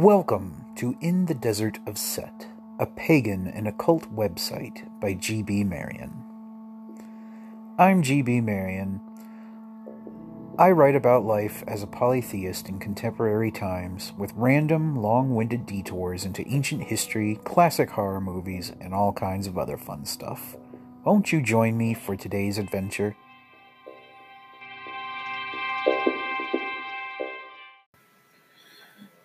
Welcome to In the Desert of Set, a pagan and occult website by G.B. Marion. I'm G.B. Marion. I write about life as a polytheist in contemporary times with random, long winded detours into ancient history, classic horror movies, and all kinds of other fun stuff. Won't you join me for today's adventure?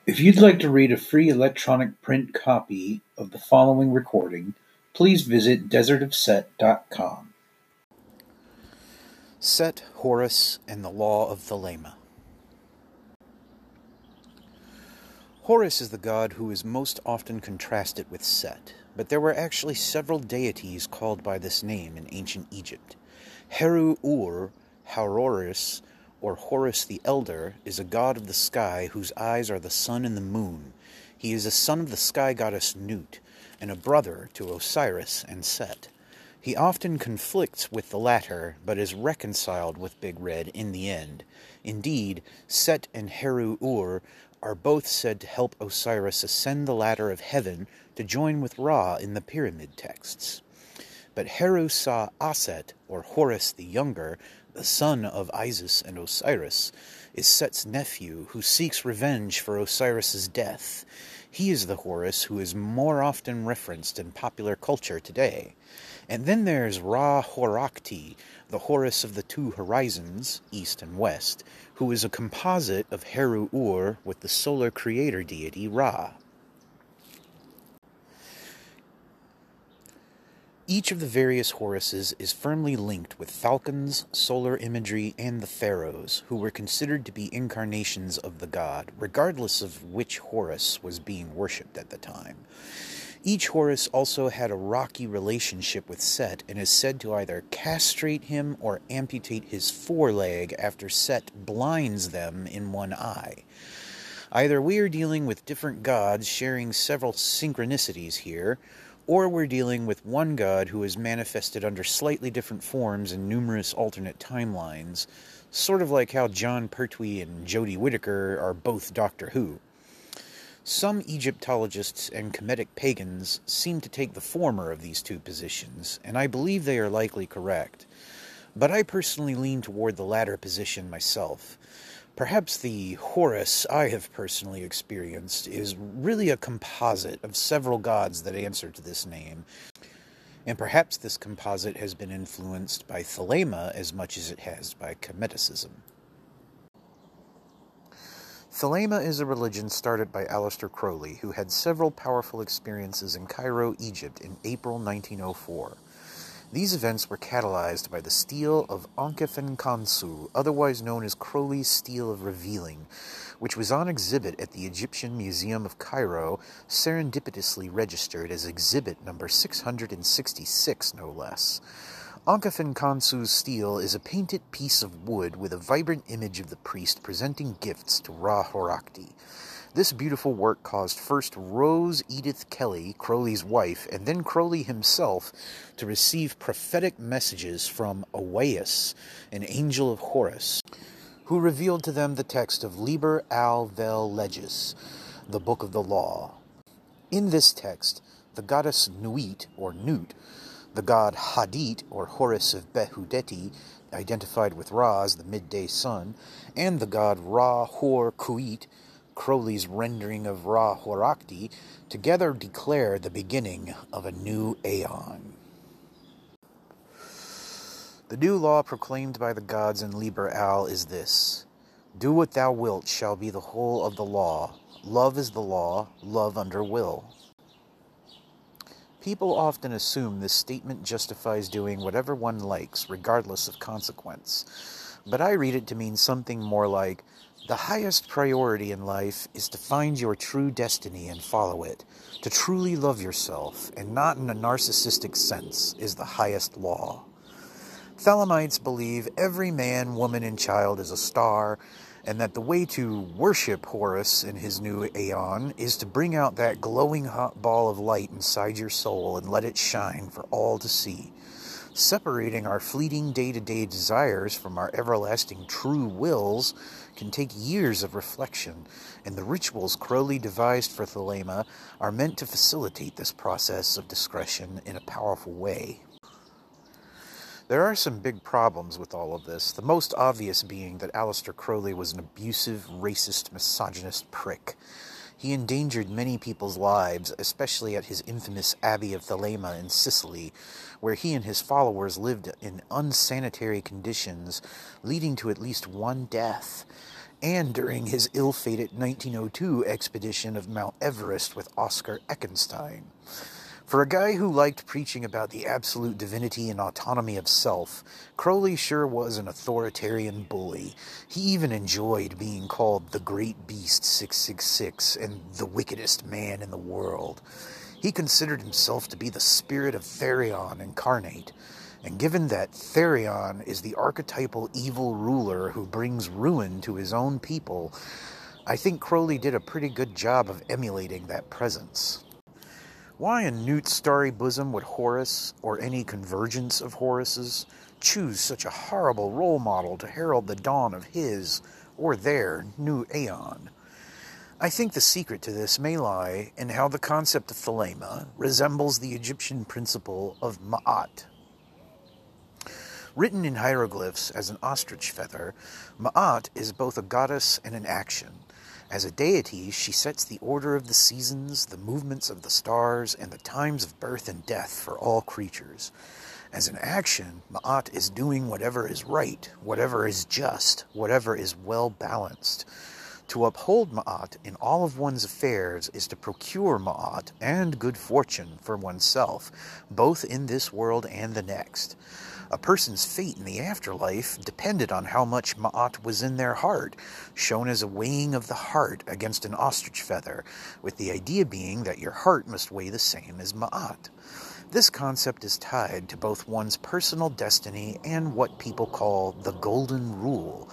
If you'd like to read a free electronic print copy of the following recording, please visit desertofset.com. Set, Horus, and the Law of Thelema. Horus is the god who is most often contrasted with Set, but there were actually several deities called by this name in ancient Egypt. Heru Ur, Haroris, or Horus the Elder, is a god of the sky whose eyes are the sun and the moon. He is a son of the sky goddess Nut, and a brother to Osiris and Set. He often conflicts with the latter, but is reconciled with Big Red in the end. Indeed, Set and Heru Ur are both said to help Osiris ascend the ladder of heaven to join with Ra in the pyramid texts. But Heru sa Aset, or Horus the Younger, the son of Isis and Osiris, is Set's nephew who seeks revenge for Osiris's death. He is the Horus who is more often referenced in popular culture today. And then there's Ra Horakhti, the Horus of the two horizons, east and west, who is a composite of Heru Ur with the solar creator deity Ra. Each of the various Horuses is firmly linked with falcons, solar imagery, and the pharaohs, who were considered to be incarnations of the god, regardless of which Horus was being worshipped at the time. Each Horus also had a rocky relationship with Set and is said to either castrate him or amputate his foreleg after Set blinds them in one eye. Either we are dealing with different gods sharing several synchronicities here, or we're dealing with one God who is manifested under slightly different forms in numerous alternate timelines, sort of like how Jon Pertwee and Jodie Whittaker are both Doctor Who. Some Egyptologists and Kemetic pagans seem to take the former of these two positions, and I believe they are likely correct. But I personally lean toward the latter position myself. Perhaps the Horus I have personally experienced is really a composite of several gods that answer to this name, and perhaps this composite has been influenced by Thelema as much as it has by Kemeticism. Thelema is a religion started by Aleister Crowley, who had several powerful experiences in Cairo, Egypt in April 1904. These events were catalyzed by the stele of Onkhefen Khonsu, otherwise known as Crowley's Stele of Revealing, which was on exhibit at the Egyptian Museum of Cairo, serendipitously registered as exhibit number 666, no less. Onkhefen Khonsu's stele is a painted piece of wood with a vibrant image of the priest presenting gifts to Ra Horakhti. This beautiful work caused first Rose Edith Kelly, Crowley's wife, and then Crowley himself to receive prophetic messages from Aiwass, an angel of Horus, who revealed to them the text of Liber al Vel Legis, the Book of the Law. In this text, the goddess Nuit, or Nut, the god Hadit, or Horus of Behudeti, identified with Ra as the midday sun, and the god Ra-Hoor-Khuit, Crowley's rendering of Ra Horakhti, together declare the beginning of a new aeon. The new law proclaimed by the gods in Liber Al is this Do what thou wilt shall be the whole of the law. Love is the law, love under will. People often assume this statement justifies doing whatever one likes, regardless of consequence. But I read it to mean something more like the highest priority in life is to find your true destiny and follow it. To truly love yourself, and not in a narcissistic sense, is the highest law. Thelemites believe every man, woman, and child is a star, and that the way to worship Horus in his new aeon is to bring out that glowing hot ball of light inside your soul and let it shine for all to see. Separating our fleeting day to day desires from our everlasting true wills can take years of reflection, and the rituals Crowley devised for Thelema are meant to facilitate this process of discretion in a powerful way. There are some big problems with all of this, the most obvious being that Aleister Crowley was an abusive, racist, misogynist prick. He endangered many people's lives, especially at his infamous Abbey of Thelema in Sicily, where he and his followers lived in unsanitary conditions, leading to at least one death, and during his ill fated 1902 expedition of Mount Everest with Oscar Eckenstein. For a guy who liked preaching about the absolute divinity and autonomy of self, Crowley sure was an authoritarian bully. He even enjoyed being called the Great Beast 666 and the wickedest man in the world. He considered himself to be the spirit of Therion incarnate. And given that Therion is the archetypal evil ruler who brings ruin to his own people, I think Crowley did a pretty good job of emulating that presence. Why in Nuit's starry bosom would Horus, or any convergence of Horuses, choose such a horrible role model to herald the dawn of his, or their, new aeon? I think the secret to this may lie in how the concept of Thelema resembles the Egyptian principle of Ma'at. Written in hieroglyphs as an ostrich feather, Ma'at is both a goddess and an action. As a deity, she sets the order of the seasons, the movements of the stars, and the times of birth and death for all creatures. As an action, Ma'at is doing whatever is right, whatever is just, whatever is well balanced. To uphold Ma'at in all of one's affairs is to procure Ma'at and good fortune for oneself, both in this world and the next. A person's fate in the afterlife depended on how much Ma'at was in their heart, shown as a weighing of the heart against an ostrich feather, with the idea being that your heart must weigh the same as Ma'at. This concept is tied to both one's personal destiny and what people call the Golden Rule.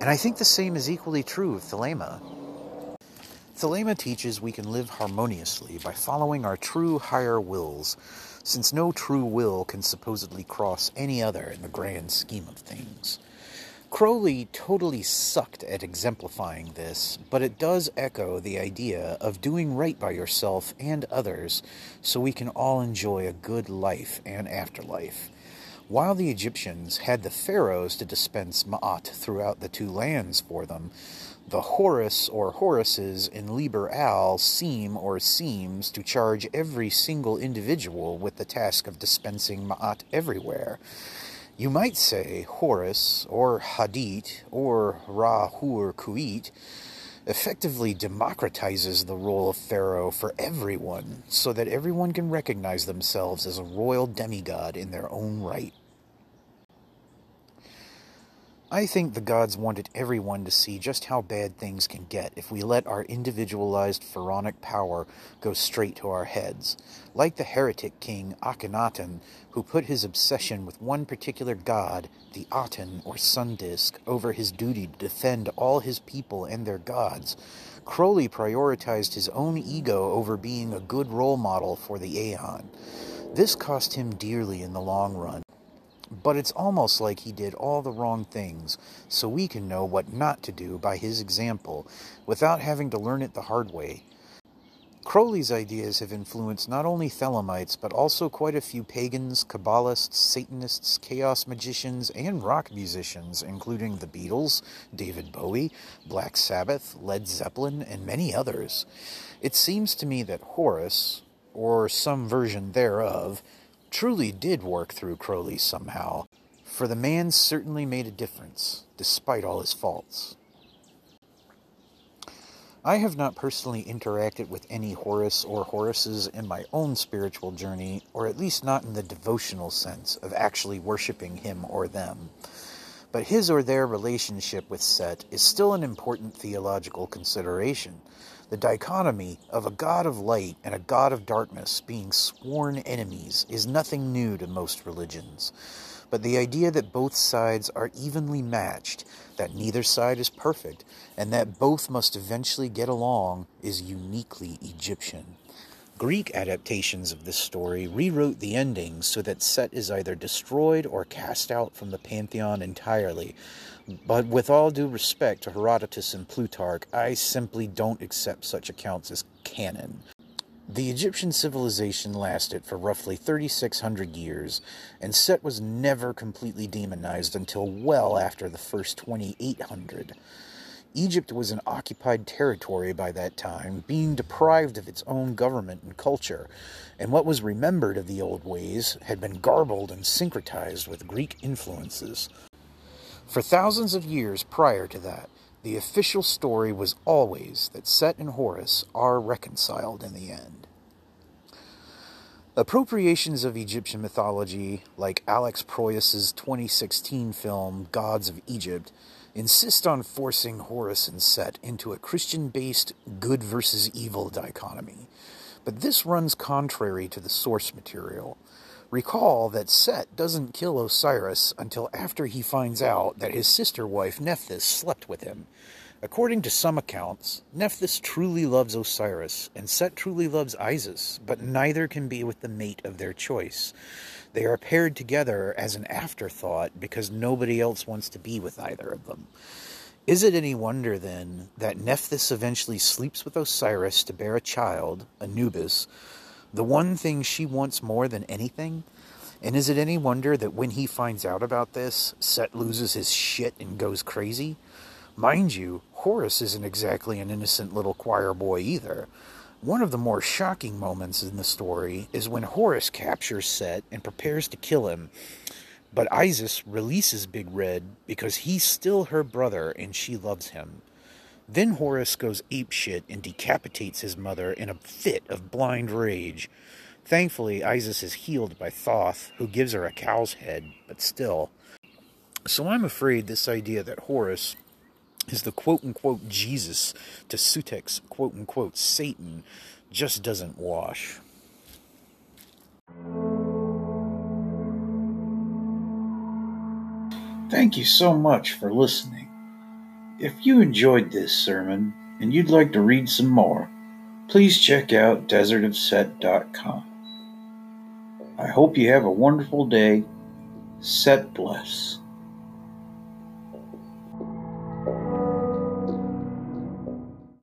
And I think the same is equally true of Thelema. Thelema teaches we can live harmoniously by following our true higher wills, since no true will can supposedly cross any other in the grand scheme of things. Crowley totally sucked at exemplifying this, but it does echo the idea of doing right by yourself and others so we can all enjoy a good life and afterlife. While the Egyptians had the pharaohs to dispense ma'at throughout the two lands for them, the Horus or Horuses in Liber Al seem or seems to charge every single individual with the task of dispensing Ma'at everywhere. You might say Horus or Hadit or Ra-Hoor-Khuit effectively democratizes the role of Pharaoh for everyone so that everyone can recognize themselves as a royal demigod in their own right. I think the gods wanted everyone to see just how bad things can get if we let our individualized pharaonic power go straight to our heads. Like the heretic king Akhenaten, who put his obsession with one particular god, the Aten or sun disk, over his duty to defend all his people and their gods. Crowley prioritized his own ego over being a good role model for the Aeon. This cost him dearly in the long run. But it's almost like he did all the wrong things, so we can know what not to do by his example without having to learn it the hard way. Crowley's ideas have influenced not only Thelemites, but also quite a few pagans, Kabbalists, Satanists, chaos magicians, and rock musicians, including the Beatles, David Bowie, Black Sabbath, Led Zeppelin, and many others. It seems to me that Horus, or some version thereof, truly did work through Crowley somehow, for the man certainly made a difference, despite all his faults. I have not personally interacted with any Horus or Horuses in my own spiritual journey, or at least not in the devotional sense of actually worshipping him or them. But his or their relationship with Set is still an important theological consideration, the dichotomy of a god of light and a god of darkness being sworn enemies is nothing new to most religions. But the idea that both sides are evenly matched, that neither side is perfect, and that both must eventually get along is uniquely Egyptian. Greek adaptations of this story rewrote the ending so that Set is either destroyed or cast out from the pantheon entirely, But with all due respect to Herodotus and Plutarch, I simply don't accept such accounts as canon. The Egyptian civilization lasted for roughly 3,600 years, and Set was never completely demonized until well after the first 2,800. Egypt was an occupied territory by that time, being deprived of its own government and culture, and what was remembered of the old ways had been garbled and syncretized with Greek influences. For thousands of years prior to that, the official story was always that Set and Horus are reconciled in the end. Appropriations of Egyptian mythology, like Alex Proyas's 2016 film Gods of Egypt, insist on forcing Horus and Set into a Christian based good versus evil dichotomy. But this runs contrary to the source material. Recall that Set doesn't kill Osiris until after he finds out that his sister wife Nephthys slept with him. According to some accounts, Nephthys truly loves Osiris, and Set truly loves Isis, but neither can be with the mate of their choice. They are paired together as an afterthought because nobody else wants to be with either of them. Is it any wonder, then, that Nephthys eventually sleeps with Osiris to bear a child, Anubis, the one thing she wants more than anything? And is it any wonder that when he finds out about this, Set loses his shit and goes crazy? Mind you, Horus isn't exactly an innocent little choir boy either. One of the more shocking moments in the story is when Horus captures Set and prepares to kill him. But Isis releases Big Red because he's still her brother and she loves him. Then Horus goes apeshit and decapitates his mother in a fit of blind rage. Thankfully, Isis is healed by Thoth, who gives her a cow's head, but still. So I'm afraid this idea that Horus is the quote unquote Jesus to Sutekh's quote unquote Satan just doesn't wash. Thank you so much for listening. If you enjoyed this sermon and you'd like to read some more, please check out desertofset.com. I hope you have a wonderful day. Set bless.